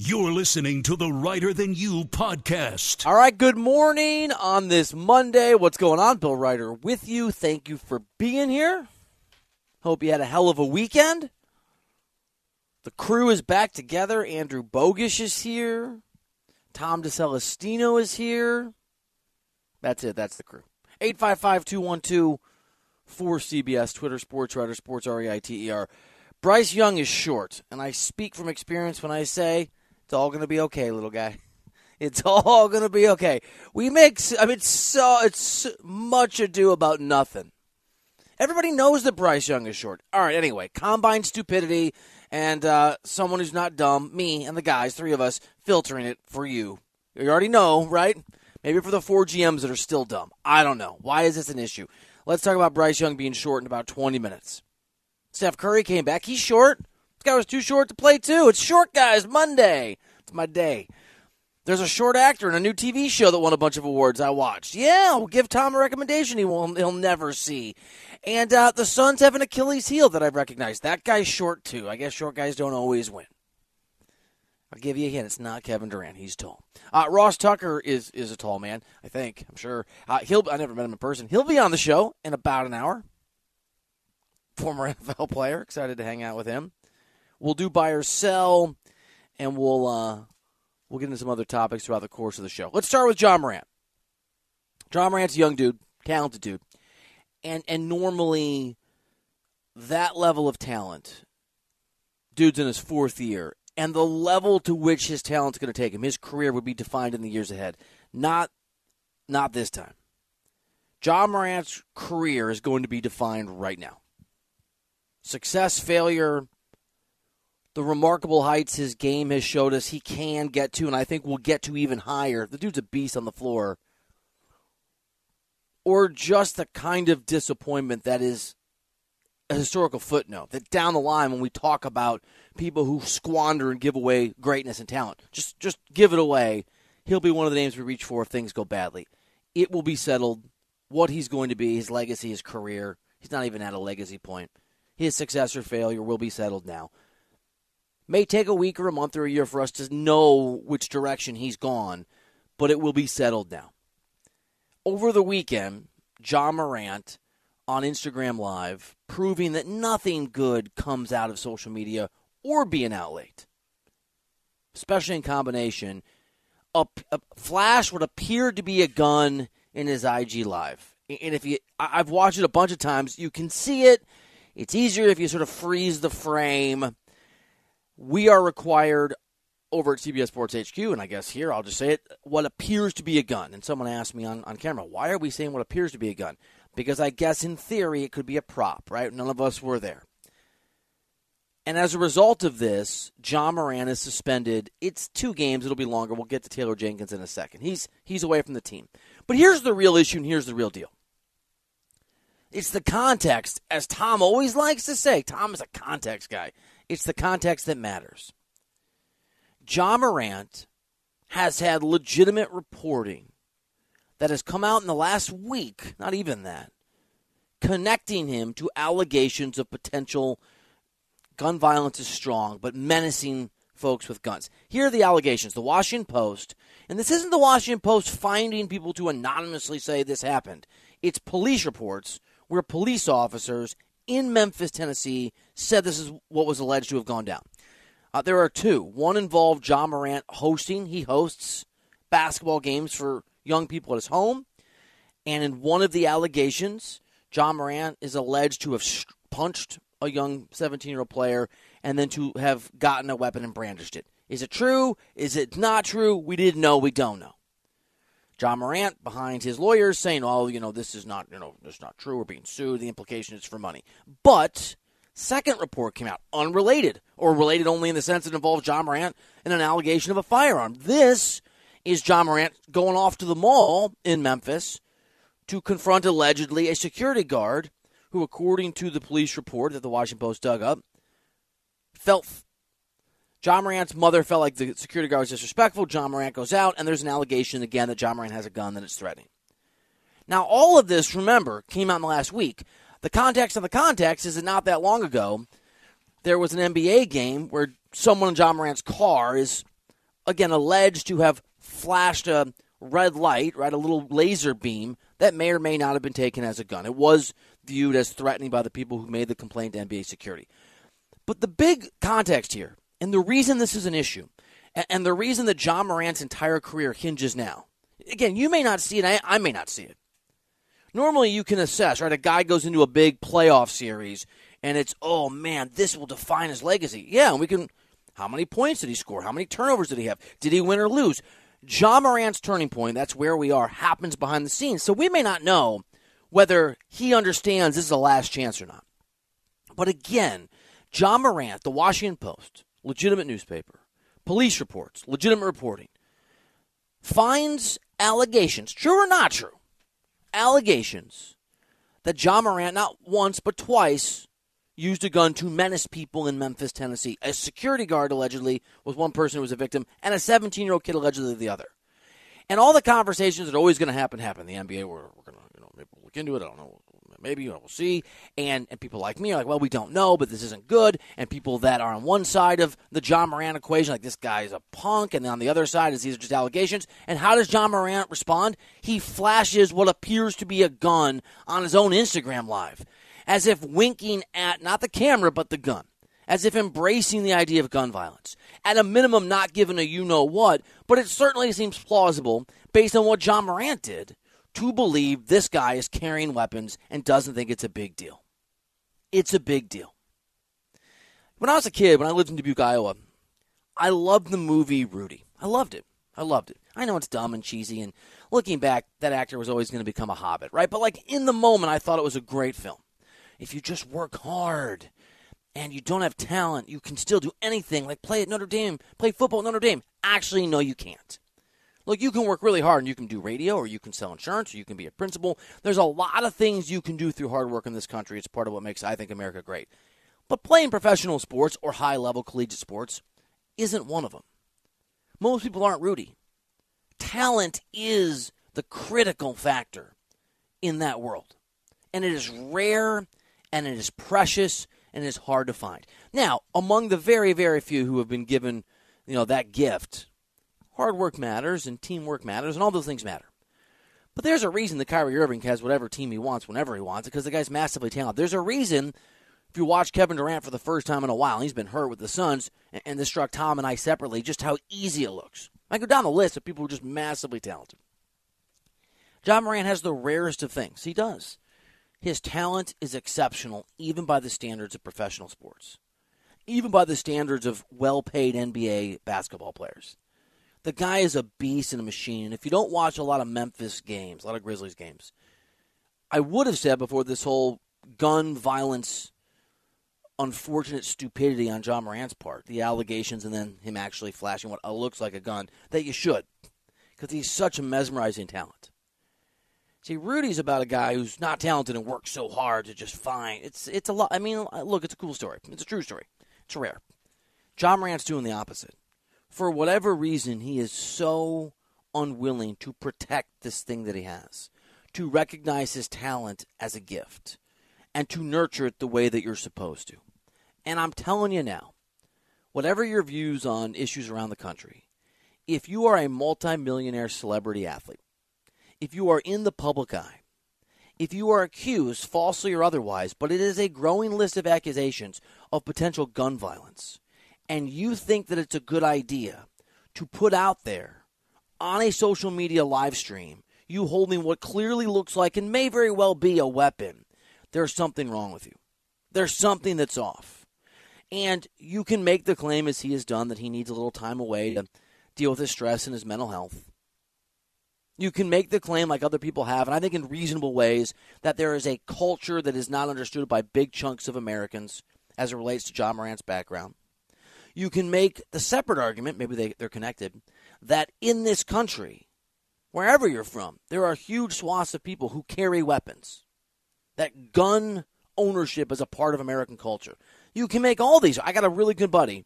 You're listening to the Writer Than You podcast. All right, good morning on this Monday. What's going on? Bill Reiter with you. Thank you for being here. Hope you had a hell of a weekend. The crew is back together. Andrew Bogish is here. Tom DeCelestino is here. That's it. That's the crew. 855 212 4CBS, Twitter, Sports Writer, Sports R E I T E R. Bryce Young is short, and I speak from experience when I say it's all to be okay, little guy. It's all to be okay. We make, I mean, it's so it's much ado about nothing. Everybody knows that Bryce Young is short. All right, anyway, combine stupidity and uh, someone who's not dumb, me and the guys, three of us, filtering it for you. You already know, right? Maybe for the four GMs that are still dumb. I don't know. Why is this an issue? Let's talk about Bryce Young being short in about 20 minutes. Steph Curry came back. He's short. This guy was too short to play, too. It's short guys, Monday. It's my day. There's a short actor in a new TV show that won a bunch of awards I watched. Yeah, we'll give Tom a recommendation he will, he'll never see. And uh, the Suns have an Achilles heel that I've recognized. That guy's short, too. I guess short guys don't always win. I'll give you a hint. It's not Kevin Durant. He's tall. Uh, Ross Tucker is is a tall man. I think. I'm sure. Uh, he'll. I never met him in person. He'll be on the show in about an hour. Former NFL player. Excited to hang out with him. We'll do buy or sell, and we'll uh, we'll get into some other topics throughout the course of the show. Let's start with Ja Morant. Ja Morant's a young dude, talented dude, and and normally that level of talent, dude's in his fourth year, and the level to which his talent's going to take him, his career would be defined in the years ahead. Not, not this time. Ja Morant's career is going to be defined right now. Success, failure, the remarkable heights his game has showed us he can get to, and I think we'll get to even higher. The dude's a beast on the floor. Or just the kind of disappointment that is a historical footnote that down the line when we talk about people who squander and give away greatness and talent, just just give it away. He'll be one of the names we reach for if things go badly. It will be settled what he's going to be, his legacy, his career. He's not even at a legacy point. His success or failure will be settled now. May take a week or a month or a year for us to know which direction he's gone, but it will be settled now. Over the weekend, Ja Morant on Instagram Live proving that nothing good comes out of social media or being out late, especially in combination. A, a flash what appeared to be a gun in his IG Live. And if you, I've watched it a bunch of times, you can see it. It's easier if you sort of freeze the frame. We are required over at CBS Sports HQ, and I guess here I'll just say it, what appears to be a gun. And someone asked me on, on camera, why are we saying what appears to be a gun? Because I guess in theory it could be a prop, right? None of us were there. And as a result of this, Ja Morant is suspended. It's two games. It'll be longer. We'll get to Taylor Jenkins in a second. He's he's away from the team. But here's the real issue, and here's the real deal. It's the context, as Tom always likes to say. Tom is a context guy. It's the context that matters. Ja Morant has had legitimate reporting that has come out in the last week, not even that, connecting him to allegations of potential gun violence is strong, but menacing folks with guns. Here are the allegations. The Washington Post, and this isn't the Washington Post finding people to anonymously say this happened. It's police reports where police officers in Memphis, Tennessee said this is what was alleged to have gone down. Uh, there are two. One involved Ja Morant hosting. He hosts basketball games for young people at his home. And in one of the allegations, Ja Morant is alleged to have punched a young 17 year old player and then to have gotten a weapon and brandished it. Is it true? Is it not true? We didn't know. We don't know. Ja Morant behind his lawyers saying, "Oh, you know, this is not, you know, this is not true. We're being sued. The implication is for money." But second report came out unrelated or related only in the sense it involved Ja Morant and an allegation of a firearm. This is Ja Morant going off to the mall in Memphis to confront allegedly a security guard who, according to the police report that the Washington Post dug up, felt Ja Morant's mother felt like the security guard was disrespectful. Ja Morant goes out, and there's an allegation again that Ja Morant has a gun that it's threatening. Now, all of this, remember, came out in the last week. The context of the context is that not that long ago, there was an NBA game where someone in Ja Morant's car is, again, alleged to have flashed a red light, right, a little laser beam that may or may not have been taken as a gun. It was viewed as threatening by the people who made the complaint to NBA security. But the big context here, and the reason this is an issue, and the reason that Ja Morant's entire career hinges now, again, you may not see it, I, I may not see it. Normally, you can assess, right? A guy goes into a big playoff series, and it's, oh man, this will define his legacy. Yeah, and we can. How many points did he score? How many turnovers did he have? Did he win or lose? Ja Morant's turning point, that's where we are, happens behind the scenes. So we may not know whether he understands this is a last chance or not. But again, Ja Morant, the Washington Post, legitimate newspaper, police reports, legitimate reporting, finds allegations, true or not true, allegations that Ja Morant not once but twice used a gun to menace people in Memphis, Tennessee. A security guard allegedly was one person who was a victim, and a 17 year old kid allegedly the other. And all the conversations that are always going to happen happen the NBA. We're, we're going to you know maybe we'll look into it. I don't know maybe you know, we'll see. And and people like me are like, well, we don't know, but this isn't good. And people that are on one side of the Ja Morant equation, like this guy is a punk, and on the other side is these are just allegations. And how does Ja Morant respond? He flashes what appears to be a gun on his own Instagram live, as if winking at not the camera but the gun. As if embracing the idea of gun violence. At a minimum, not given a you know what, but it certainly seems plausible based on what Ja Morant did to believe this guy is carrying weapons and doesn't think it's a big deal. It's a big deal. When I was a kid, when I lived in Dubuque, Iowa, I loved the movie Rudy. I loved it. I loved it. I know it's dumb and cheesy, and looking back, that actor was always going to become a hobbit, right? But like in the moment, I thought it was a great film. If you just work hard and you don't have talent, you can still do anything, like play at Notre Dame, play football at Notre Dame. Actually, no, you can't. Look, you can work really hard and you can do radio or you can sell insurance or you can be a principal. There's a lot of things you can do through hard work in this country. It's part of what makes, I think, America great. But playing professional sports or high level collegiate sports isn't one of them. Most people aren't Rudy. Talent is the critical factor in that world. And it is rare and it is precious and it is hard to find. Now, among the very, very few who have been given, you know, that gift hard work matters and teamwork matters and all those things matter. But there's a reason that Kyrie Irving has whatever team he wants whenever he wants because the guy's massively talented. There's a reason if you watch Kevin Durant for the first time in a while, he's been hurt with the Suns, and this struck Tom and I separately just how easy it looks. I go down the list of people who are just massively talented. Ja Morant has the rarest of things. He does. His talent is exceptional, even by the standards of professional sports, even by the standards of well paid NBA basketball players the guy is a beast and a machine. And if you don't watch a lot of Memphis games, a lot of Grizzlies games, I would have said before this whole gun violence, unfortunate stupidity on Ja Morant's part, the allegations, and then him actually flashing what looks like a gun, that you should, because he's such a mesmerizing talent. See, Rudy's about a guy who's not talented and works so hard to just find. It's it's a lot. I mean, look, it's a cool story. It's a true story. It's rare. Ja Morant's doing the opposite for whatever reason, he is so unwilling to protect this thing that he has, to recognize his talent as a gift, and to nurture it the way that you're supposed to. And I'm telling you now, whatever your views on issues around the country, if you are a multimillionaire celebrity athlete, if you are in the public eye, if you are accused, falsely or otherwise, but it is a growing list of accusations of potential gun violence, and you think that it's a good idea to put out there on a social media live stream you holding what clearly looks like and may very well be a weapon, there's something wrong with you. There's something that's off. And you can make the claim, as he has done, that he needs a little time away to deal with his stress and his mental health. You can make the claim, like other people have, and I think in reasonable ways, that there is a culture that is not understood by big chunks of Americans as it relates to Ja Morant's background. You can make the separate argument, maybe they, they're connected, that in this country, wherever you're from, there are huge swaths of people who carry weapons. That gun ownership is a part of American culture. You can make all these. I got a really good buddy.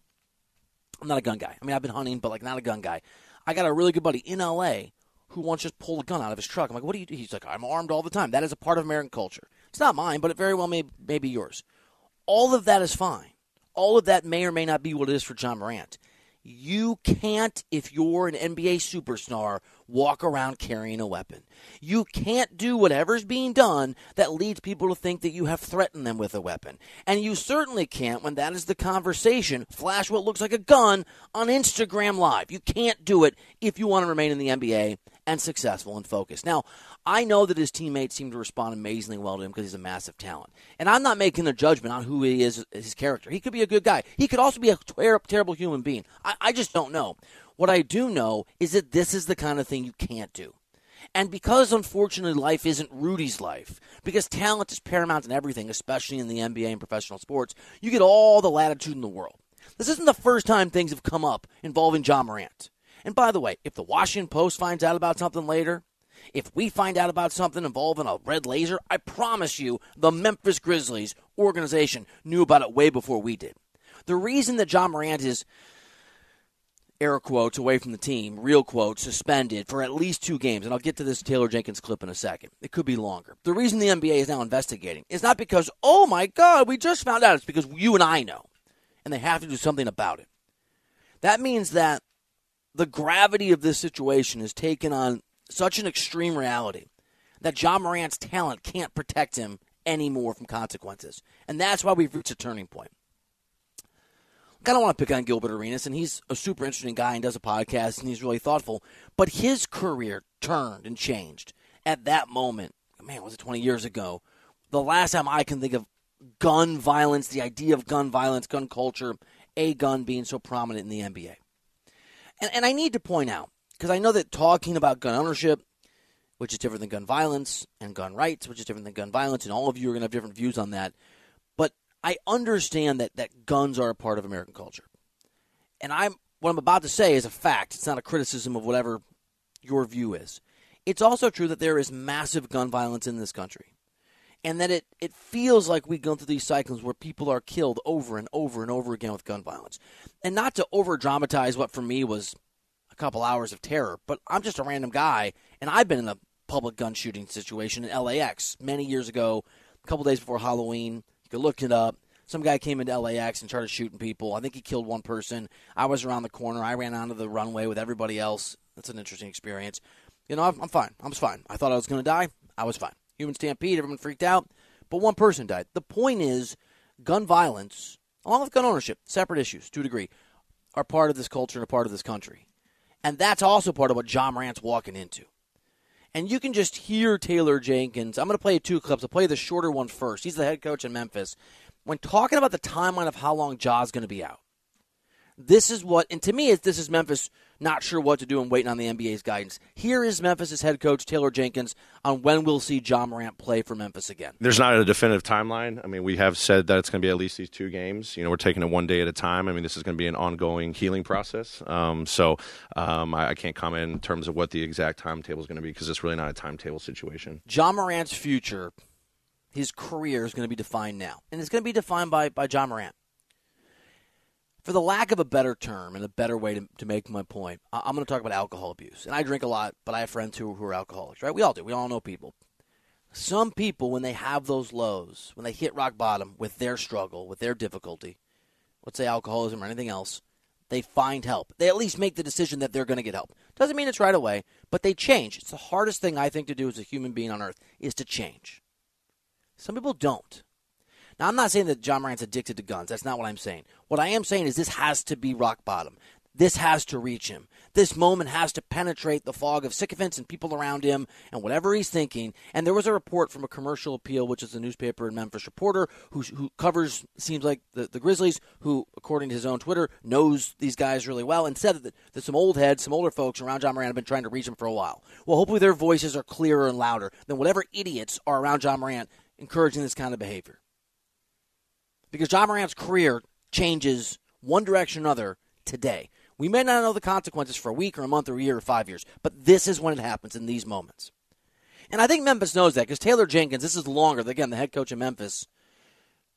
I'm not a gun guy. I mean, I've been hunting, but like not a gun guy. I got a really good buddy in LA who once just pulled a gun out of his truck. I'm like, what do you do? He's like, I'm armed all the time. That is a part of American culture. It's not mine, but it very well may, may be yours. All of that is fine. All of that may or may not be what it is for Ja Morant. You can't, if you're an NBA superstar, walk around carrying a weapon. You can't do whatever's being done that leads people to think that you have threatened them with a weapon. And you certainly can't, when that is the conversation, flash what looks like a gun on Instagram Live. You can't do it if you want to remain in the NBA and successful and focused. Now, I know that his teammates seem to respond amazingly well to him because he's a massive talent. And I'm not making a judgment on who he is, his character. He could be a good guy. He could also be a ter- terrible human being. I, I just don't know. What I do know is that this is the kind of thing you can't do. And because unfortunately life isn't Rudy's life, because talent is paramount in everything, especially in the NBA and professional sports, you get all the latitude in the world. This isn't the first time things have come up involving Ja Morant. And by the way, if the Washington Post finds out about something later, if we find out about something involving a red laser, I promise you the Memphis Grizzlies organization knew about it way before we did. The reason that Ja Morant is air quotes away from the team, real quotes, suspended for at least two games, and I'll get to this Taylor Jenkins clip in a second. It could be longer. The reason the NBA is now investigating is not because, oh my God, we just found out. It's because you and I know, and they have to do something about it. That means that the gravity of this situation is taken on such an extreme reality that Ja Morant's talent can't protect him anymore from consequences. And that's why we've reached a turning point. I don't want to pick on Gilbert Arenas, and he's a super interesting guy and does a podcast, and he's really thoughtful. But his career turned and changed at that moment. Man, was it 20 years ago? The last time I can think of gun violence, the idea of gun violence, gun culture, a gun being so prominent in the NBA. And, and I need to point out, because I know that talking about gun ownership, which is different than gun violence, and gun rights, which is different than gun violence, and all of you are going to have different views on that. But I understand that, that guns are a part of American culture. And I'm what I'm about to say is a fact. It's not a criticism of whatever your view is. It's also true that there is massive gun violence in this country. And that it, it feels like we go through these cycles where people are killed over and over and over again with gun violence. And not to over dramatize what for me was couple hours of terror, but I'm just a random guy, and I've been in a public gun shooting situation in LAX many years ago, a couple days before Halloween You could look it up. Some guy came into LAX and started shooting people. I think he killed one person. I was around the corner. I ran onto the runway with everybody else. That's an interesting experience. You know, I'm, fine. I was fine. I thought I was going to die. I was fine. Human stampede. Everyone freaked out. But one person died. The point is, gun violence, along with gun ownership, separate issues to a degree, are part of this culture and a part of this country. And that's also part of what Ja Morant's walking into. And you can just hear Taylor Jenkins. I'm going to play two clips. I'll play the shorter one first. He's the head coach in Memphis. When talking about the timeline of how long Ja's going to be out, this is what, and to me, this is Memphis not sure what to do and waiting on the NBA's guidance. Here is Memphis' head coach, Taylor Jenkins, on when we'll see Ja Morant play for Memphis again. There's not a definitive timeline. I mean, we have said that it's going to be at least these two games. You know, we're taking it one day at a time. I mean, this is going to be an ongoing healing process. Um, so um, I, I, can't comment in terms of what the exact timetable is going to be because it's really not a timetable situation. Ja Morant's future, his career is going to be defined now. And it's going to be defined by, by Ja Morant for the lack of a better term and a better way to, to make my point, I'm going to talk about alcohol abuse. And I drink a lot, but I have friends who, who are alcoholics, right? We all do. We all know people. Some people, when they have those lows, when they hit rock bottom with their struggle, with their difficulty, let's say alcoholism or anything else, they find help. They at least make the decision that they're going to get help. Doesn't mean it's right away, but they change. It's the hardest thing I think to do as a human being on earth is to change. Some people don't. Now, I'm not saying that Ja Morant's addicted to guns. That's not what I'm saying. What I am saying is this has to be rock bottom. This has to reach him. This moment has to penetrate the fog of sycophants and people around him and whatever he's thinking. And there was a report from a commercial appeal, which is a newspaper in Memphis reporter who, who covers, seems like, the, the Grizzlies, who, according to his own Twitter, knows these guys really well and said that, that some old heads, some older folks around Ja Morant have been trying to reach him for a while. Well, hopefully their voices are clearer and louder than whatever idiots are around Ja Morant encouraging this kind of behavior because Ja Morant's career changes one direction or another today. We may not know the consequences for a week or a month or a year or five years, but this is when it happens in these moments. And I think Memphis knows that because Taylor Jenkins, this is longer, again, the head coach of Memphis,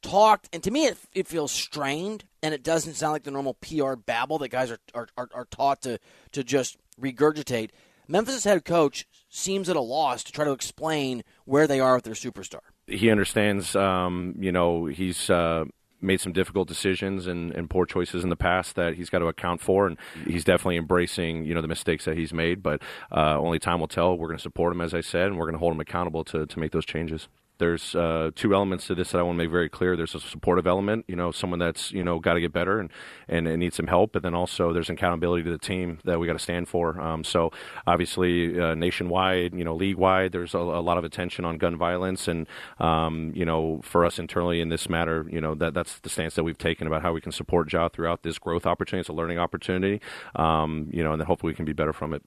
talked, and to me it, it feels strained, and it doesn't sound like the normal PR babble that guys are, are, are, are taught to, to just regurgitate. Memphis' head coach seems at a loss to try to explain where they are with their superstar. He understands, um, you know, he's. Uh made some difficult decisions and, and, poor choices in the past that he's got to account for, and he's definitely embracing you know the mistakes that he's made. But uh, only time will tell. We're going to support him, as I said, and we're going to hold him accountable to to make those changes there's uh, two elements to this that I want to make very clear. There's a supportive element, you know, someone that's you know got to get better and, and, and needs some help, but then also there's accountability to the team that we got to stand for. Um, so obviously, uh, nationwide, you know, league wide, there's a, a, lot of attention on gun violence, and um, you know, for us internally in this matter, you know, that that's the stance that we've taken about how we can support Ja throughout this growth opportunity. It's a learning opportunity, um, you know, and then hopefully we can be better from it.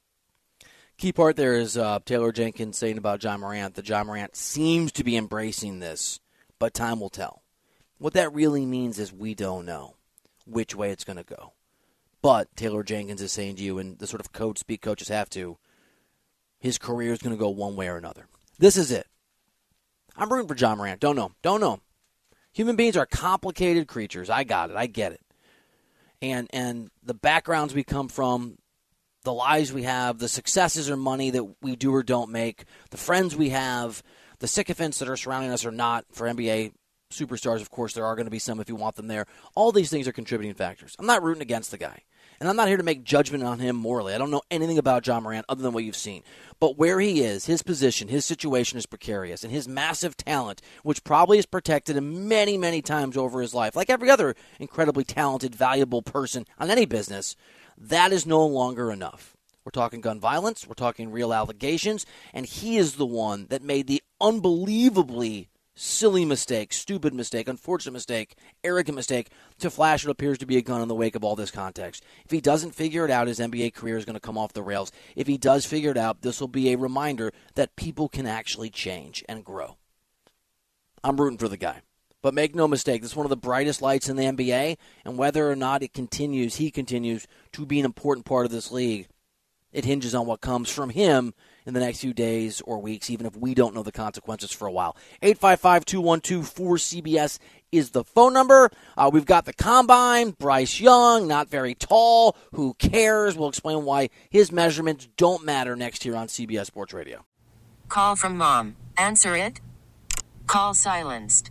Key part there is uh, Taylor Jenkins saying about Ja Morant that Ja Morant seems to be embracing this, but time will tell. What that really means is we don't know which way it's going to go. But Taylor Jenkins is saying to you, and the sort of code speak coaches have to, his career is going to go one way or another. This is it. I'm rooting for Ja Morant. Don't know. Don't know. Human beings are complicated creatures. I got it. I get it. And and the backgrounds we come from, the lives we have, the successes or money that we do or don't make, the friends we have, the sycophants that are surrounding us or not. For NBA superstars, of course, there are going to be some if you want them there. All these things are contributing factors. I'm not rooting against the guy. And I'm not here to make judgment on him morally. I don't know anything about Ja Morant other than what you've seen. But where he is, his position, his situation is precarious, and his massive talent, which probably is protected him many, many times over his life, like every other incredibly talented, valuable person on any business, that is no longer enough. We're talking gun violence, we're talking real allegations, and he is the one that made the unbelievably silly mistake, stupid mistake, unfortunate mistake, arrogant mistake to flash what appears to be a gun in the wake of all this context. If he doesn't figure it out, his NBA career is going to come off the rails. If he does figure it out, this will be a reminder that people can actually change and grow. I'm rooting for the guy. But make no mistake, this is one of the brightest lights in the NBA, and whether or not it continues, he continues to be an important part of this league. It hinges on what comes from him in the next few days or weeks, even if we don't know the consequences for a while. 855 212 4CBS is the phone number. Uh, we've got the combine. Bryce Young, not very tall. Who cares? We'll explain why his measurements don't matter next year on CBS Sports Radio. Call from mom. Answer it. Call silenced.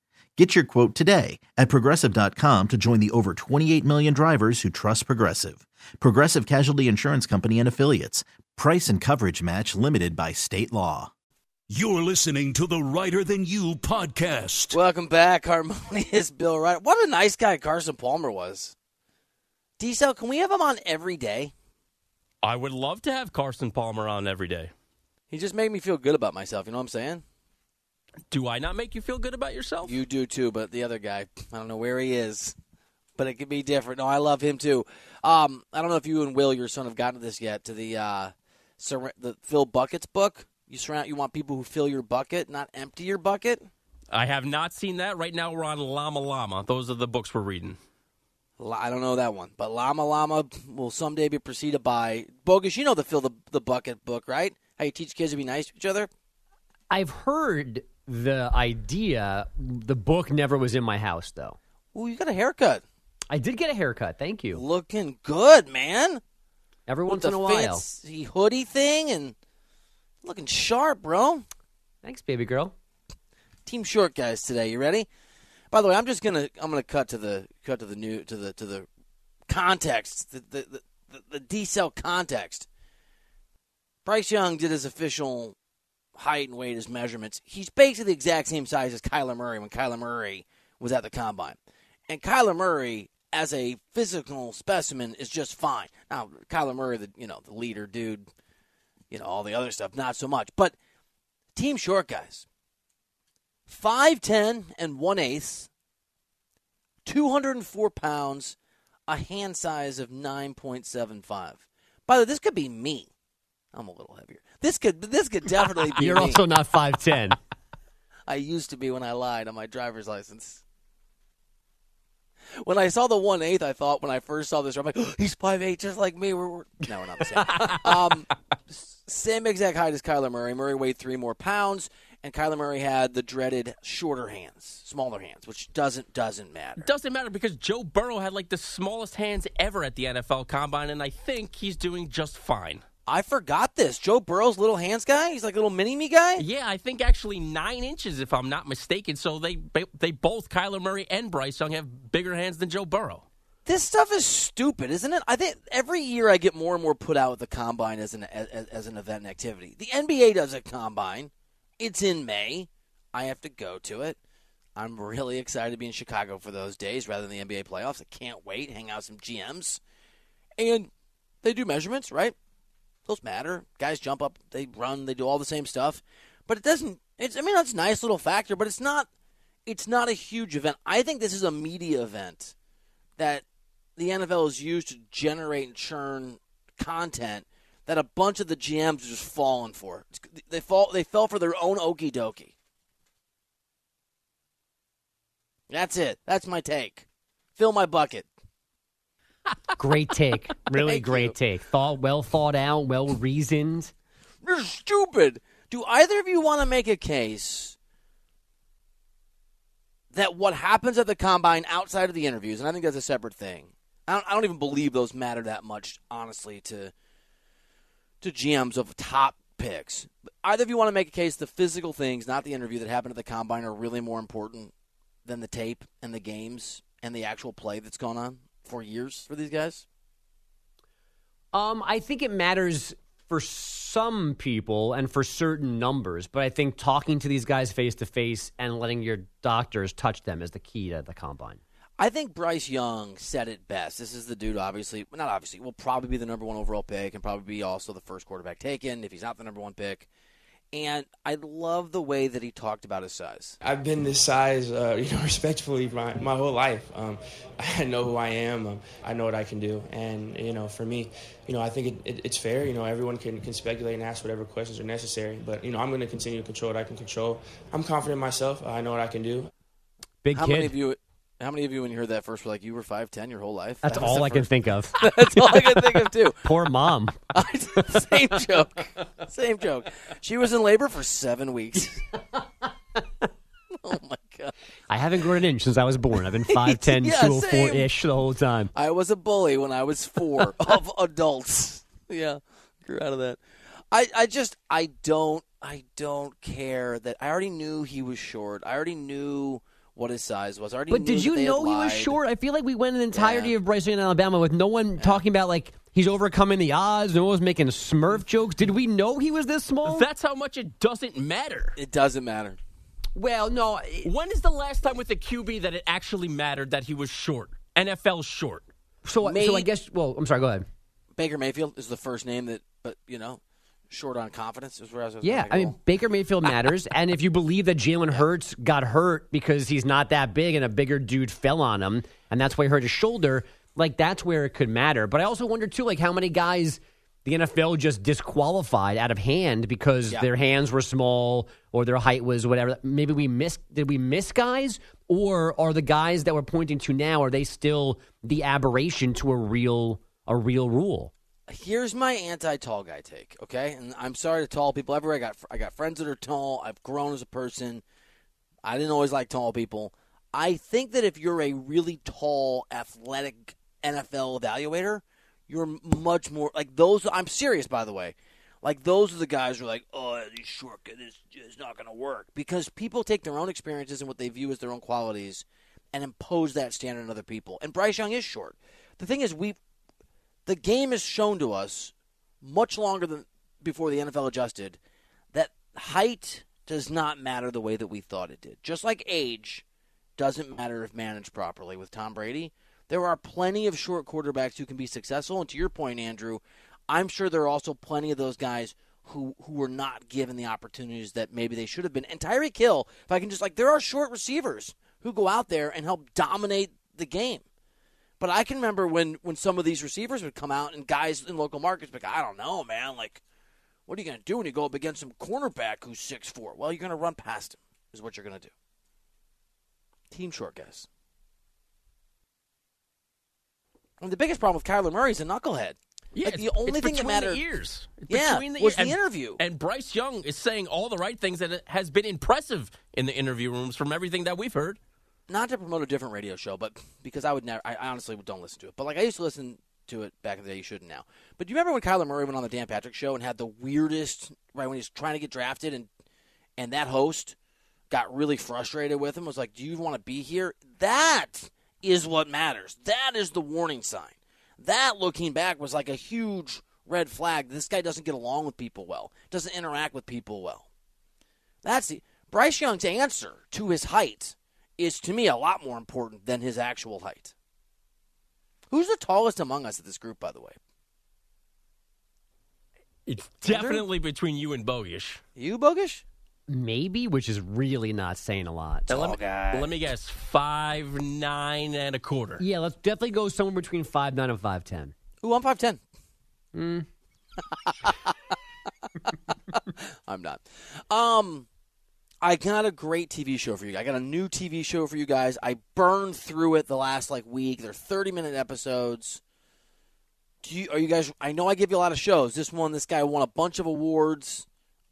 Get your quote today at progressive.com to join the over 28 million drivers who trust Progressive. Progressive Casualty Insurance Company and Affiliates. Price and coverage match limited by state law. You're listening to the Writer Than You podcast. Welcome back, harmonious Bill Wright. What a nice guy Carson Palmer was. Diesel, can we have him on every day? I would love to have Carson Palmer on every day. He just made me feel good about myself. You know what I'm saying? Do I not make you feel good about yourself? You do too, but the other guy, I don't know where he is, but it could be different. No, I love him too. Um, I don't know if you and Will, your son, have gotten to this yet. To the uh, sur- the fill Buckets book. You surround. You want people who fill your bucket, not empty your bucket. I have not seen that. Right now, we're on Llama Llama. Those are the books we're reading. La- I don't know that one, but Llama Llama will someday be preceded by Bogus. You know the fill the the bucket book, right? How you teach kids to be nice to each other. I've heard the idea. The book never was in my house, though. Ooh, you got a haircut. I did get a haircut. Thank you. Looking good, man. Every once in a while. fancy hoodie thing and looking sharp, bro. Thanks, baby girl. Team short guys today. You ready? By the way, I'm just gonna I'm gonna cut to the cut to the new to the to the context the the the, the, the D cell context. Bryce Young did his official height and weight, his measurements. He's basically the exact same size as Kyler Murray when Kyler Murray was at the combine, and Kyler Murray as a physical specimen is just fine. Now Kyler Murray, the you know the leader dude, you know all the other stuff, not so much, but team short guys. 5'10 and 1 eighth, 204 pounds, a hand size of 9.75. By the way, this could be me. I'm a little heavier. This could this could definitely be You're me. also not five ten. I used to be when I lied on my driver's license. When I saw the one eighth, I thought when I first saw this, I'm like, oh, he's five eight, just like me. We're, we're... No, we're not the same. um, same exact height as Kyler Murray. Murray weighed three more pounds, and Kyler Murray had the dreaded shorter hands, smaller hands, which doesn't doesn't matter. Doesn't matter because Joe Burrow had like the smallest hands ever at the NFL Combine, and I think he's doing just fine. I forgot this. Joe Burrow's little hands guy. He's like a little mini me guy. Yeah, I think actually nine inches, if I'm not mistaken. So they they both Kyler Murray and Bryce Young have bigger hands than Joe Burrow. This stuff is stupid, isn't it? I think every year I get more and more put out with the combine as an as, as an event and activity. The NBA does a combine. It's in May. I have to go to it. I'm really excited to be in Chicago for those days rather than the NBA playoffs. I can't wait. Hang out with some GMs, and they do measurements, right? Those matter. Guys jump up, they run, they do all the same stuff, but it doesn't. It's I mean that's a nice little factor, but it's not. It's not a huge event. I think this is a media event that the NFL has used to generate and churn content that a bunch of the GMs are just falling for. They fall. They fell for their own okey dokey. That's it. That's my take. Fill my bucket. Great take. Really Thank great you. take. Thought well thought out, well reasoned. You're stupid. Do either of you want to make a case that what happens at the combine outside of the interviews, and I think that's a separate thing. I don't, I don't even believe those matter that much, honestly, to to GMs of top picks. But either of you want to make a case the physical things, not the interview that happened at the combine, are really more important than the tape and the games and the actual play that's going on for years for these guys? Um, I think it matters for some people and for certain numbers, but I think talking to these guys face to face and letting your doctors touch them is the key to the combine. I think Bryce Young said it best. This is the dude, obviously, not obviously, will probably be the number one overall pick and probably be also the first quarterback taken if he's not the number one pick. And I love the way that he talked about his size. I've been this size, uh, you know, respectfully my, my whole life. Um, I know who I am. Um, I know what I can do. And, you know, for me, you know, I think it, it, it's fair. You know, everyone can, can speculate and ask whatever questions are necessary. But, you know, I'm going to continue to control what I can control. I'm confident in myself. I know what I can do. Big how kid. many of you? How many of you, when you heard that first, were like, "You were five ten your whole life"? That's That all I can think of. That's all I can think of too. Poor mom. Same joke. Same joke. She was in labor for seven weeks. oh my god! I haven't grown an inch since I was born. I've been 5'10", Yeah, 204 ish the whole time. I was a bully when I was four of adults. Yeah, grew out of that. I, I just I don't I don't care that I already knew he was short. I already knew what his size was. I already But did you know he was short? I feel like we went an entirety Yeah. of Bryce Young in Alabama with no one talking about like He's overcoming the odds. No one's making Smurf jokes. Did we know he was this small? That's how much it doesn't matter. It doesn't matter. well, no. When is the last time with the QB that it actually mattered that he was short? NFL short. So, May- so I guess. Well, I'm sorry. Go ahead. Baker Mayfield is the first name that, but you know, short on confidence is where I was. Yeah, I mean oh. Baker Mayfield matters, and if you believe that Jalen Hurts got hurt because he's not that big and a bigger dude fell on him, and that's why he hurt his shoulder, like that's where it could matter. But I also wonder too, like how many guys the NFL just disqualified out of hand because Yeah. their hands were small or their height was whatever. Maybe we missed. Did we miss guys, or are the guys that we're pointing to now are they still the aberration to a real a real rule? Here's my anti-tall guy take, okay? And I'm sorry to tall people everywhere. I got I got friends that are tall. I've grown as a person. I didn't always like tall people. I think that if you're a really tall, athletic NFL evaluator, you're much more like those. I'm serious, by the way. Like those are the guys who are like, oh, these short this is not going to work because people take their own experiences and what they view as their own qualities and impose that standard on other people. And Bryce Young is short. The thing is, we the game has shown to us much longer than before the NFL adjusted that height does not matter the way that we thought it did. Just like age doesn't matter if managed properly with Tom Brady. There are plenty of short quarterbacks who can be successful. And to your point, Andrew, I'm sure there are also plenty of those guys who who were not given the opportunities that maybe they should have been. And Tyreek Hill, if I can just like, there are short receivers who go out there and help dominate the game. But I can remember when when some of these receivers would come out and guys in local markets would be like, I don't know, man. Like, what are you going to do when you go up against some cornerback who's six four? Well, you're going to run past him. Is what you're going to do. Team short guys. And the biggest problem with Kyler Murray is a knucklehead. Yeah, like the only thing that between mattered. The ears. Yeah, between the was the And- interview. And Bryce Young is saying all the right things that has been impressive in the interview rooms from everything that we've heard. Not to promote a different radio show, but because I would never, I honestly don't listen to it. But like I used to listen to it back in the day. You shouldn't now. But do you remember when Kyler Murray went on the Dan Patrick Show and had the weirdest right when he was trying to get drafted and and that host got really frustrated with him. Was like, "Do you want to be here?" That is what matters. That is the warning sign. That looking back was like a huge red flag. This guy doesn't get along with people well. Doesn't interact with people well. That's the Bryce Young's answer to his height is to me a lot more important than his actual height. Who's the tallest among us at this group, by the way? It's Andrew? definitely between you and Bogish. You, Bogish? Maybe, which is really not saying a lot. Now, let, Tall me, guy. let me guess, five nine and a quarter. Yeah, let's definitely go somewhere between five nine and five ten. Ooh, I'm 5'10. Hmm. I'm not. Um, I got a great TV show for you. I got a new TV show for you guys. I burned through it the last like week. They're 30 minute episodes. Do you, are you guys? I know I give you a lot of shows. This one, this guy won a bunch of awards.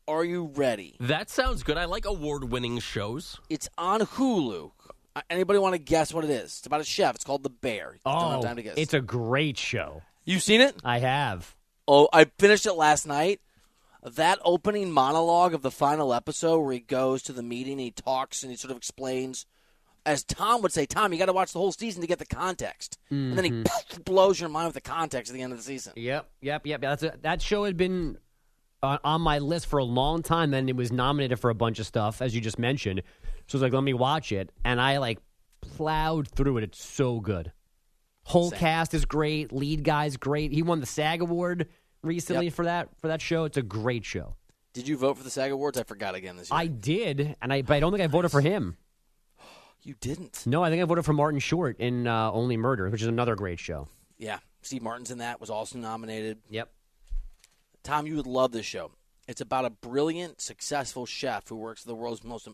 Are you ready? That sounds good. I like award winning shows. It's on Hulu. Uh, Anybody want to guess what it is? It's about a chef. It's called The Bear. Don't time to guess. Oh, it's a great show. you seen it? I have. Oh, I finished it last night. That opening monologue of the final episode where he goes to the meeting, he talks and he sort of explains, as Tom would say, Tom, you got to watch the whole season to get the context, and then he blows your mind with the context at the end of the season. Yep, yep, yep. That's a, that show had been uh, on my list for a long time, and it was nominated for a bunch of stuff, as you just mentioned. So I was like, let me watch it, and I like plowed through it. It's so good. Whole Same. cast is great. Lead guy's great. He won the SAG award recently Yep. for that for that show. It's a great show. Did you vote for the SAG Awards? I forgot again this year. I did, and I but I don't think I voted for him. you didn't. No, I think I voted for Martin Short in uh, Only Murder, which is another great show. Yeah, Steve Martin's in that. Was also nominated. Yep. Tom, you would love this show. It's about a brilliant, successful chef who works at the world's most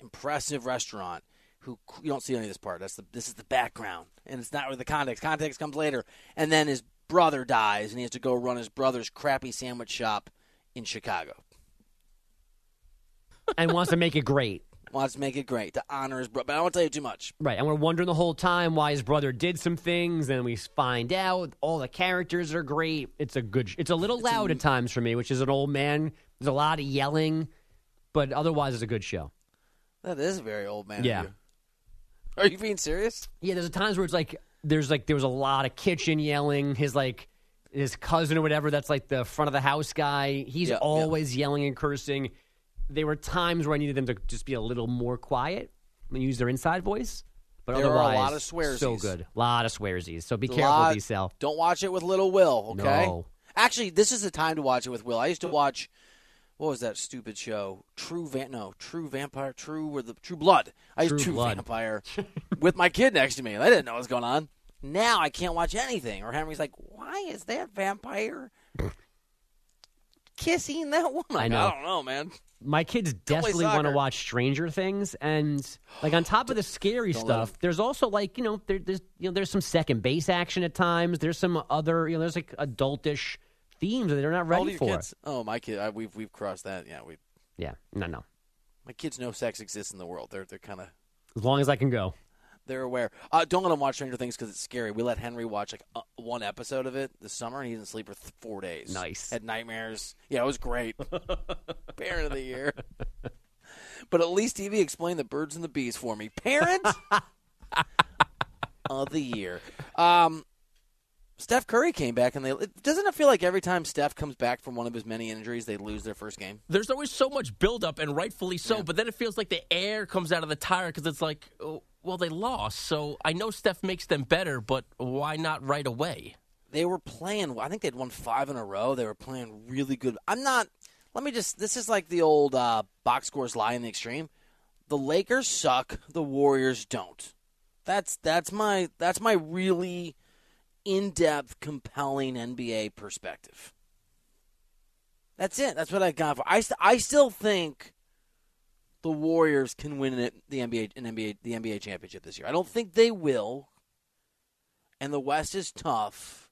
impressive restaurant. Who you don't see any of this part. That's the this is the background, and it's not with the context. Context comes later, and then his brother dies, and he has to go run his brother's crappy sandwich shop in Chicago. and wants to make it great. Wants to make it great to honor his brother, but I won't tell you too much. Right, and we're wondering the whole time why his brother did some things. And we find out all the characters are great. It's a good. It's a little loud at times for me, which is an old man. There's a lot of yelling, but otherwise it's a good show. That is a very old man. Yeah. Are you being serious? Yeah, there's a times where it's like there's like there was a lot of kitchen yelling. His like his cousin or whatever that's like the front of the house guy. He's Yeah, yeah. always yelling and cursing. There were times where I needed them to just be a little more quiet and use their inside voice. But There are a lot of swearsies. So good. A lot of swearsies. So be A careful, lot- D-Cell. Don't watch it with little Will, okay? No. Actually, this is the time to watch it with Will. I used to watch what was that stupid show? True Van no, True Vampire, True or the True Blood. I used True True Blood. Vampire with my kid next to me. I didn't know what was going on. Now I can't watch anything. Or Henry's like, "Why is that vampire kissing that woman?" I know. I don't know, man. My kids desperately want to watch Stranger Things, and like on top of the scary stuff, there's also like you know there, there's you know there's some second base action at times. There's some other you know there's like adultish themes that they're not ready for. kids? Oh, my kid. I, we've we've crossed that. Yeah, we. Yeah, no, no. My kids know sex exists in the world. They're they're kind of As long as I can go. they're aware. Uh, don't let them watch Stranger Things because it's scary. We let Henry watch like uh, one episode of it this summer, and he didn't sleep for th- four days. Nice. Had nightmares. Yeah, it was great. Parent of the year. but at least TV explained the birds and the bees for me. Parent of the year. Um, Steph Curry came back, and they doesn't it feel like every time Steph comes back from one of his many injuries, they lose their first game? There's always so much buildup, and rightfully so. But then it feels like the air comes out of the tire because it's like, oh, well, they lost. So I know Steph makes them better, but why not right away? they were playing. I think they'd won five in a row. They were playing really good. I'm not. Let me just. This is like the old uh, box scores lie in the extreme. The Lakers suck. The Warriors don't. That's that's my that's my really in depth, compelling NBA perspective. That's it. That's what I got for. I st- I still think the Warriors can win the NBA an NBA the NBA championship this year. I don't think they will. And the West is tough.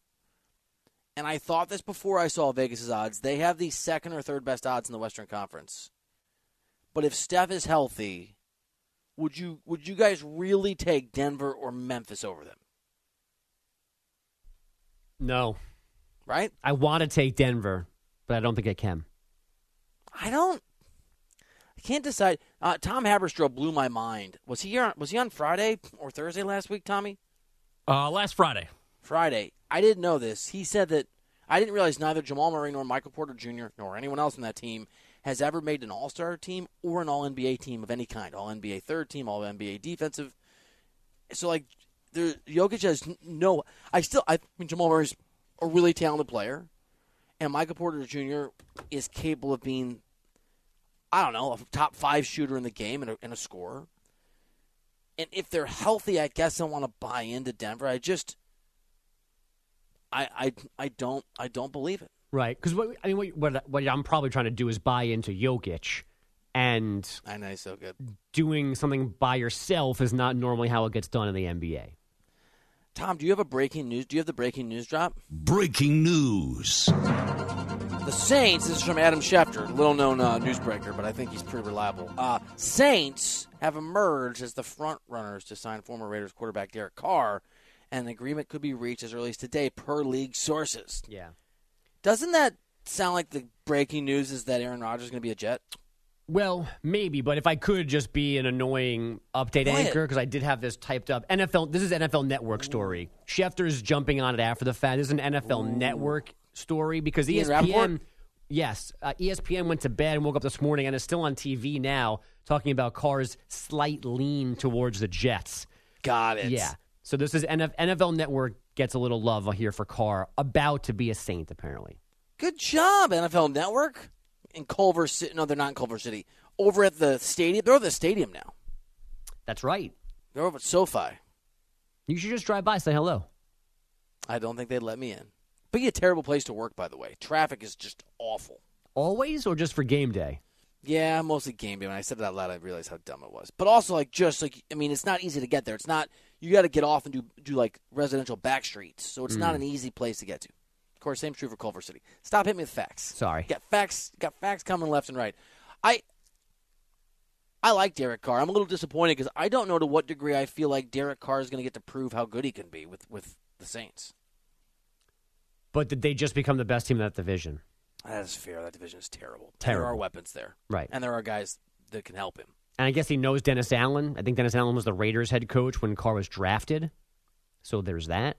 And I thought this before I saw Vegas's odds. They have the second or third best odds in the Western Conference. But if Steph is healthy, would you would you guys really take Denver or Memphis over them? No, Right? I want to take Denver, but I don't think I can. I don't. I can't decide. Uh, Tom Haberstroh blew my mind. Was he here? Was he on Friday or Thursday last week, Tommy? Uh, last Friday. Friday. I didn't know this. He said that I didn't realize neither Jamal Murray nor Michael Porter Jr. nor anyone else on that team has ever made an All Star team or an All NBA team of any kind. All NBA third team, All NBA defensive. So like, there, Jokic has no. I still. I mean, Jamal Murray's a really talented player, and Michael Porter Jr. is capable of being. I don't know, a top five shooter in the game and a, and a scorer. And if they're healthy, I guess I want to buy into Denver. I just, I, I, I don't, I don't believe it. Right? Because what I mean, what, what what I'm probably trying to do is buy into Jokic, and I know he's so good. doing something by yourself is not normally how it gets done in the NBA. Tom, do you have a breaking news? Do you have the breaking news drop? Breaking news. The Saints. This is from Adam Schefter, little known uh, newsbreaker, but I think he's pretty reliable. Uh, Saints have emerged as the front runners to sign former Raiders quarterback Derek Carr, and an agreement could be reached as early as today, per league sources. Yeah. Doesn't that sound like the breaking news is that Aaron Rodgers is going to be a Jet? Well, maybe, but if I could just be an annoying update anchor, because I did have this typed up. NFL, this is NFL Network story. Schefter's jumping on it after the fact. This is an NFL Network story because ESPN. Yes, uh, ESPN went to bed and woke up this morning and is still on TV now, talking about Carr's slight lean towards the Jets. Got it. Yeah. So this is NF- NFL Network gets a little love here for Carr, about to be a Saint apparently. Good job, NFL Network. In Culver City. No, they're not in Culver City. Over at the stadium. They're at the stadium now. That's right. They're over at SoFi. You should just drive by, say hello. I don't think they'd let me in. Be a terrible place to work, by the way. Traffic is just awful. Always or just for game day? Yeah, mostly game day. When I said it out loud, I realized how dumb it was. But also, like, just like I mean, it's not easy to get there. It's not. You got to get off and do do like residential back streets, so it's not mm. an easy place to get to. Course, same true for Culver City. Stop hitting me with facts. Sorry. got facts. Got facts coming left and right. I I like Derek Carr. I'm a little disappointed because I don't know to what degree I feel like Derek Carr is going to get to prove how good he can be with with the Saints. But did they just become the best team in that division? That is fair. That division is terrible. Terrible. There are weapons there, Right. and there are guys that can help him. And I guess he knows Dennis Allen. I think Dennis Allen was the Raiders head coach when Carr was drafted. So there's that.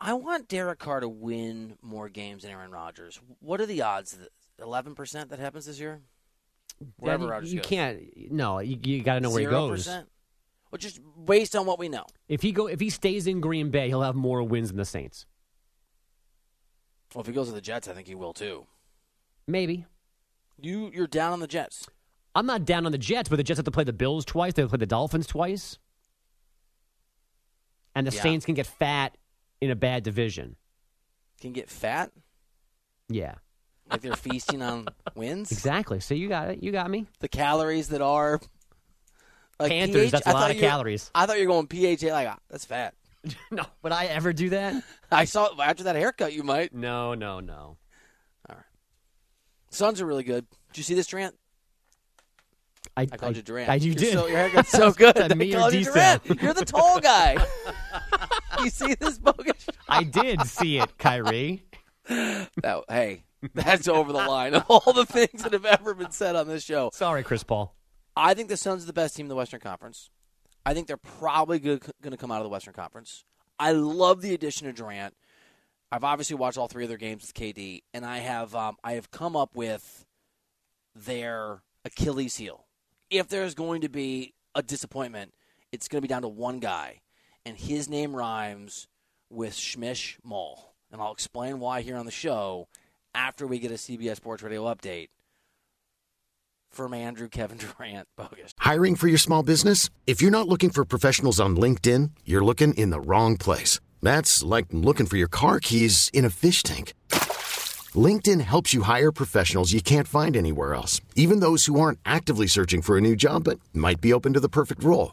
I want Derek Carr to win more games than Aaron Rodgers. What are the odds? Eleven percent that happens this year. Wherever That- Rodgers you goes. can't. No, you, you got to know where he goes. Well, just based on what we know. If he go, if he stays in Green Bay, he'll have more wins than the Saints. Well, if he goes to the Jets, I think he will too. Maybe. You you're down on the Jets. I'm not down on the Jets, but the Jets have to play the Bills twice. They have to play the Dolphins twice, and the Yeah. Saints can get fat in a bad division. Can get fat Yeah, like they're feasting on wins. exactly. So you got it. You got me. The calories that are like Panthers, PH that's a I lot of calories. I thought you were going PHA like ah, that's fat. no, would I ever do that? I saw after that haircut you might. No, no, no. All right. Suns are really good. Did you see this, Durant? I, I called you Durant. I, you You're did. So, your haircut's so good. I called you Durant. You're the tall guy. you see this bogus? I did see it, Kyrie. That, hey, that's over the line of all the things that have ever been said on this show. Sorry, Chris Paul. I think the Suns are the best team in the Western Conference. I think they're probably going to come out of the Western Conference. I love the addition of Durant. I've obviously watched all three of their games with KD, and I have um, I have come up with their Achilles heel. If there's going to be a disappointment, it's going to be down to one guy, and his name rhymes with Schmish Mall, and I'll explain why here on the show after we get a CBS Sports Radio update from Andrew Kevin Durant bogus. Hiring for your small business? If you're not looking for professionals on LinkedIn, you're looking in the wrong place. That's like looking for your car keys in a fish tank. LinkedIn helps you hire professionals you can't find anywhere else, even those who aren't actively searching for a new job but might be open to the perfect role.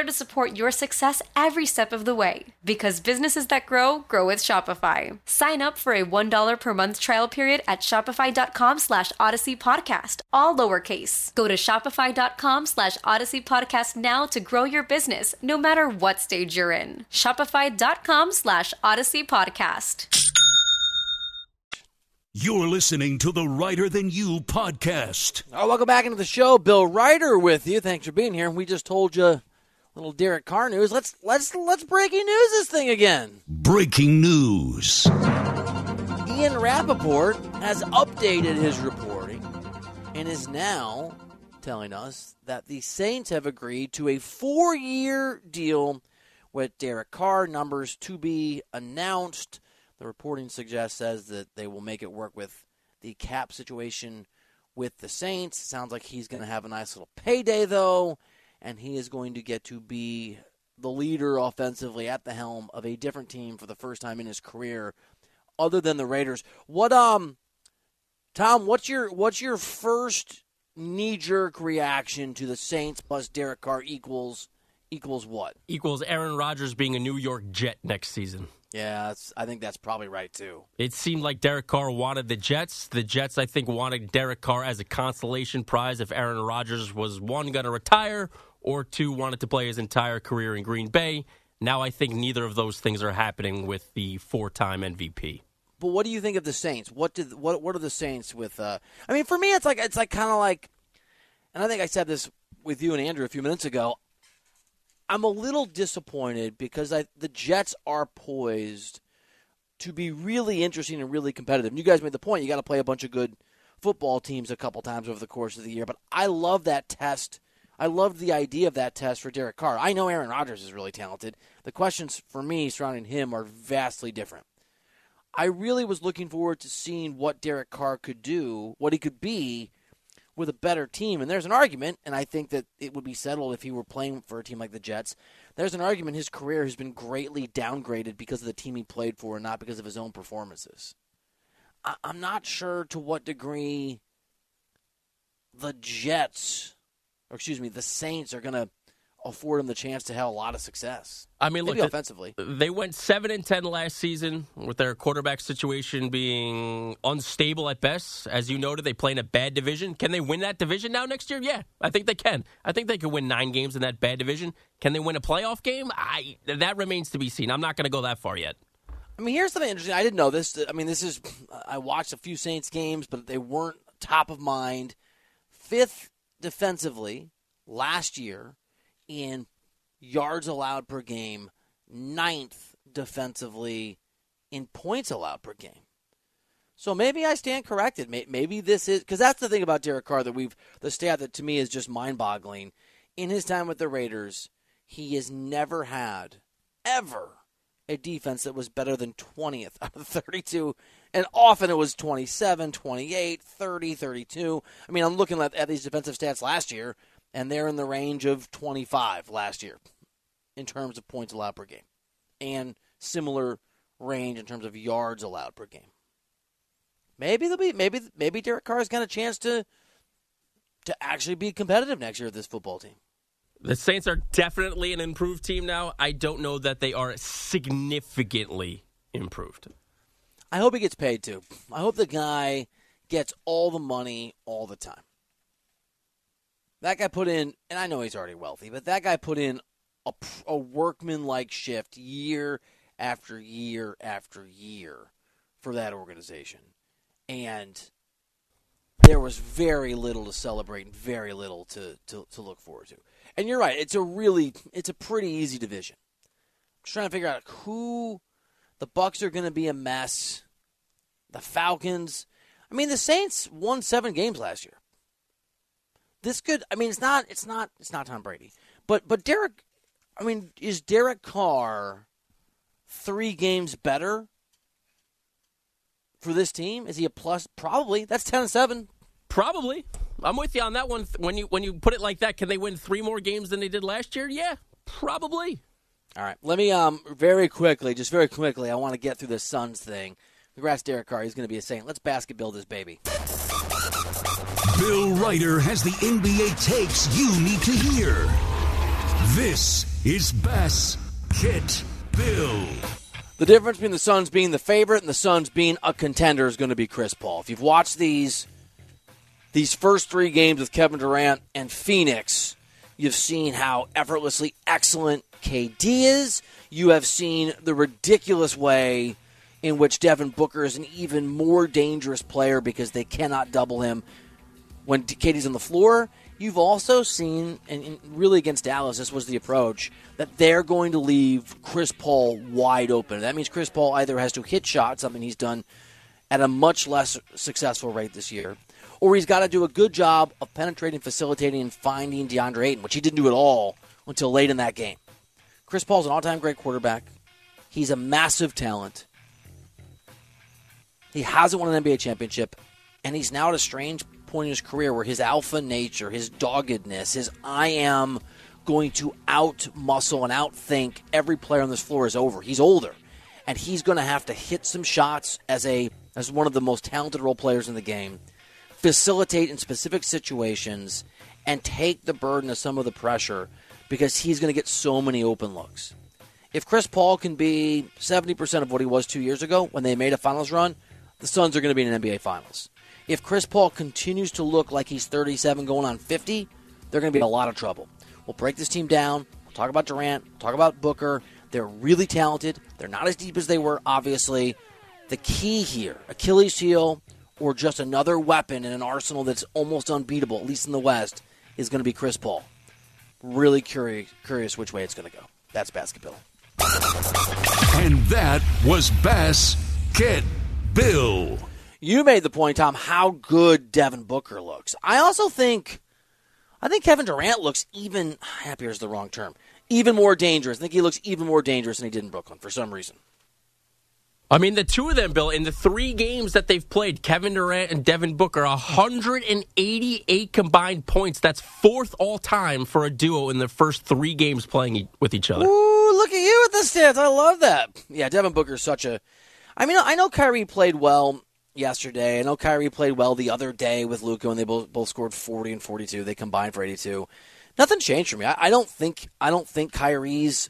to support your success every step of the way. Because businesses that grow, grow with Shopify. Sign up for a $1 per month trial period at shopify.com slash odyssey podcast, all lowercase. Go to shopify.com slash odyssey podcast now to grow your business, no matter what stage you're in. Shopify.com slash odyssey podcast. You're listening to the Reiter Than You podcast. All right, welcome back into the show. Bill Reiter with you. Thanks for being here. We just told you a little Derek Carr news. Let's let's let's breaking news this thing again. Breaking news. Ian Rapoport has updated his reporting and is now telling us that the Saints have agreed to a four-year deal with Derek Carr. Numbers to be announced. The reporting suggests says that they will make it work with the cap situation with the Saints. Sounds like he's going to have a nice little payday though, and he is going to get to be the leader offensively at the helm of a different team for the first time in his career, other than the Raiders. What um, Tom? What's your what's your first knee jerk reaction to the Saints plus Derek Carr equals equals what? Equals Aaron Rodgers being a New York Jet next season. Yeah, that's, I think that's probably right too. It seemed like Derek Carr wanted the Jets. The Jets, I think, wanted Derek Carr as a consolation prize if Aaron Rodgers was one going to retire or two wanted to play his entire career in Green Bay. Now I think neither of those things are happening with the four-time MVP. But what do you think of the Saints? What did what what are the Saints with? Uh, I mean, for me, it's like it's like kind of like, and I think I said this with you and Andrew a few minutes ago. I'm a little disappointed because I, the Jets are poised to be really interesting and really competitive. And you guys made the point you got to play a bunch of good football teams a couple times over the course of the year. But I love that test. I loved the idea of that test for Derek Carr. I know Aaron Rodgers is really talented. The questions for me surrounding him are vastly different. I really was looking forward to seeing what Derek Carr could do, what he could be with a better team. And there's an argument, and I think that it would be settled if he were playing for a team like the Jets. There's an argument his career has been greatly downgraded because of the team he played for and not because of his own performances. I- I'm not sure to what degree the Jets, or excuse me, the Saints are going to afford him the chance to have a lot of success. I mean, Maybe look, offensively. They went seven and ten last season with their quarterback situation being unstable at best. As you noted, they play in a bad division. Can they win that division now next year? Yeah, I think they can. I think they could win nine games in that bad division. Can they win a playoff game? I that remains to be seen. I'm not going to go that far yet. I mean, here's something interesting. I didn't know this. I mean, this is I watched a few Saints games, but they weren't top of mind. Fifth defensively last year in yards allowed per game, ninth defensively in points allowed per game. So maybe I stand corrected. Maybe this is because that's the thing about Derek Carr that we've the stat that to me is just mind-boggling. In his time with the Raiders, he has never had ever a defense that was better than 20th out of 32 and often it was 27 28 30 32 i mean i'm looking at, at these defensive stats last year and they're in the range of 25 last year in terms of points allowed per game and similar range in terms of yards allowed per game maybe they'll be maybe maybe Derek Carr's got a chance to to actually be competitive next year with this football team The Saints are definitely an improved team now. I don't know that they are significantly improved. I hope he gets paid too. I hope the guy gets all the money all the time. That guy put in, and I know he's already wealthy, but that guy put in a, a workman like shift year after year after year for that organization. And there was very little to celebrate and very little to, to, to look forward to. And you're right, it's a really it's a pretty easy division. I'm just trying to figure out who the Bucks are going to be a mess. The Falcons. I mean, the Saints won seven games last year. This could. I mean, it's not. It's not. It's not Tom Brady. But but Derek. I mean, is Derek Carr three games better for this team? Is he a plus? Probably. That's ten and seven. Probably. I'm with you on that one. When you when you put it like that, can they win three more games than they did last year? Yeah, probably. All right. Let me um very quickly, just very quickly, I want to get through the Suns thing. Congrats, Derek Carr. He's going to be a Saint. Let's basket build this baby. Bill Reiter has the NBA takes you need to hear. This is Bass Get Bill. The difference between the Suns being the favorite and the Suns being a contender is going to be Chris Paul. If you've watched these these first three games with Kevin Durant and Phoenix, you've seen how effortlessly excellent KD is. You have seen the ridiculous way in which Devin Booker is an even more dangerous player because they cannot double him when KD's on the floor. You've also seen, and really against Dallas, this was the approach, that they're going to leave Chris Paul wide open. That means Chris Paul either has to hit shots, something he's done at a much less successful rate this year, or he's got to do a good job of penetrating, facilitating, and finding DeAndre Ayton, which he didn't do at all until late in that game. Chris Paul's an all time great quarterback. He's a massive talent. He hasn't won an NBA championship, and he's now at a strange point in his career where his alpha nature, his doggedness, his I am going to out muscle and outthink every player on this floor is over. He's older, and he's going to have to hit some shots as a as one of the most talented role players in the game, facilitate in specific situations, and take the burden of some of the pressure because he's going to get so many open looks. If Chris Paul can be 70% of what he was two years ago when they made a finals run, the Suns are going to be in an NBA Finals. If Chris Paul continues to look like he's 37 going on 50, they're going to be in a lot of trouble. We'll break this team down. We'll talk about Durant, we'll talk about Booker. They're really talented. They're not as deep as they were, obviously. The key here, Achilles heel or just another weapon in an arsenal that's almost unbeatable, at least in the West, is going to be Chris Paul. Really curious, curious which way it's going to go. That's basketball. And that was Bass Get Bill. You made the point, Tom, how good Devin Booker looks. I also think, I think Kevin Durant looks even happier is the wrong term, even more dangerous. I think he looks even more dangerous than he did in Brooklyn for some reason. I mean, the two of them, Bill, in the three games that they've played, Kevin Durant and Devin Booker, 188 combined points. That's fourth all time for a duo in the first three games playing with each other. Ooh, look at you with the stats. I love that. Yeah, Devin Booker's such a. I mean, I know Kyrie played well yesterday. I know Kyrie played well the other day with Luka, and they both both scored 40 and 42. They combined for 82. Nothing changed for me. I, I don't think I don't think Kyrie's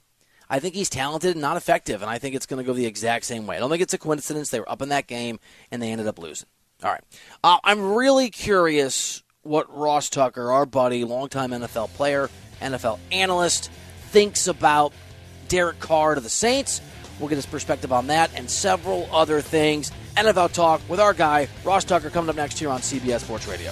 I think he's talented and not effective, and I think it's going to go the exact same way. I don't think it's a coincidence they were up in that game and they ended up losing. All right. Uh, I'm really curious what Ross Tucker, our buddy, longtime NFL player, NFL analyst, thinks about Derek Carr to the Saints. We'll get his perspective on that and several other things. NFL talk with our guy, Ross Tucker, coming up next here on CBS Sports Radio.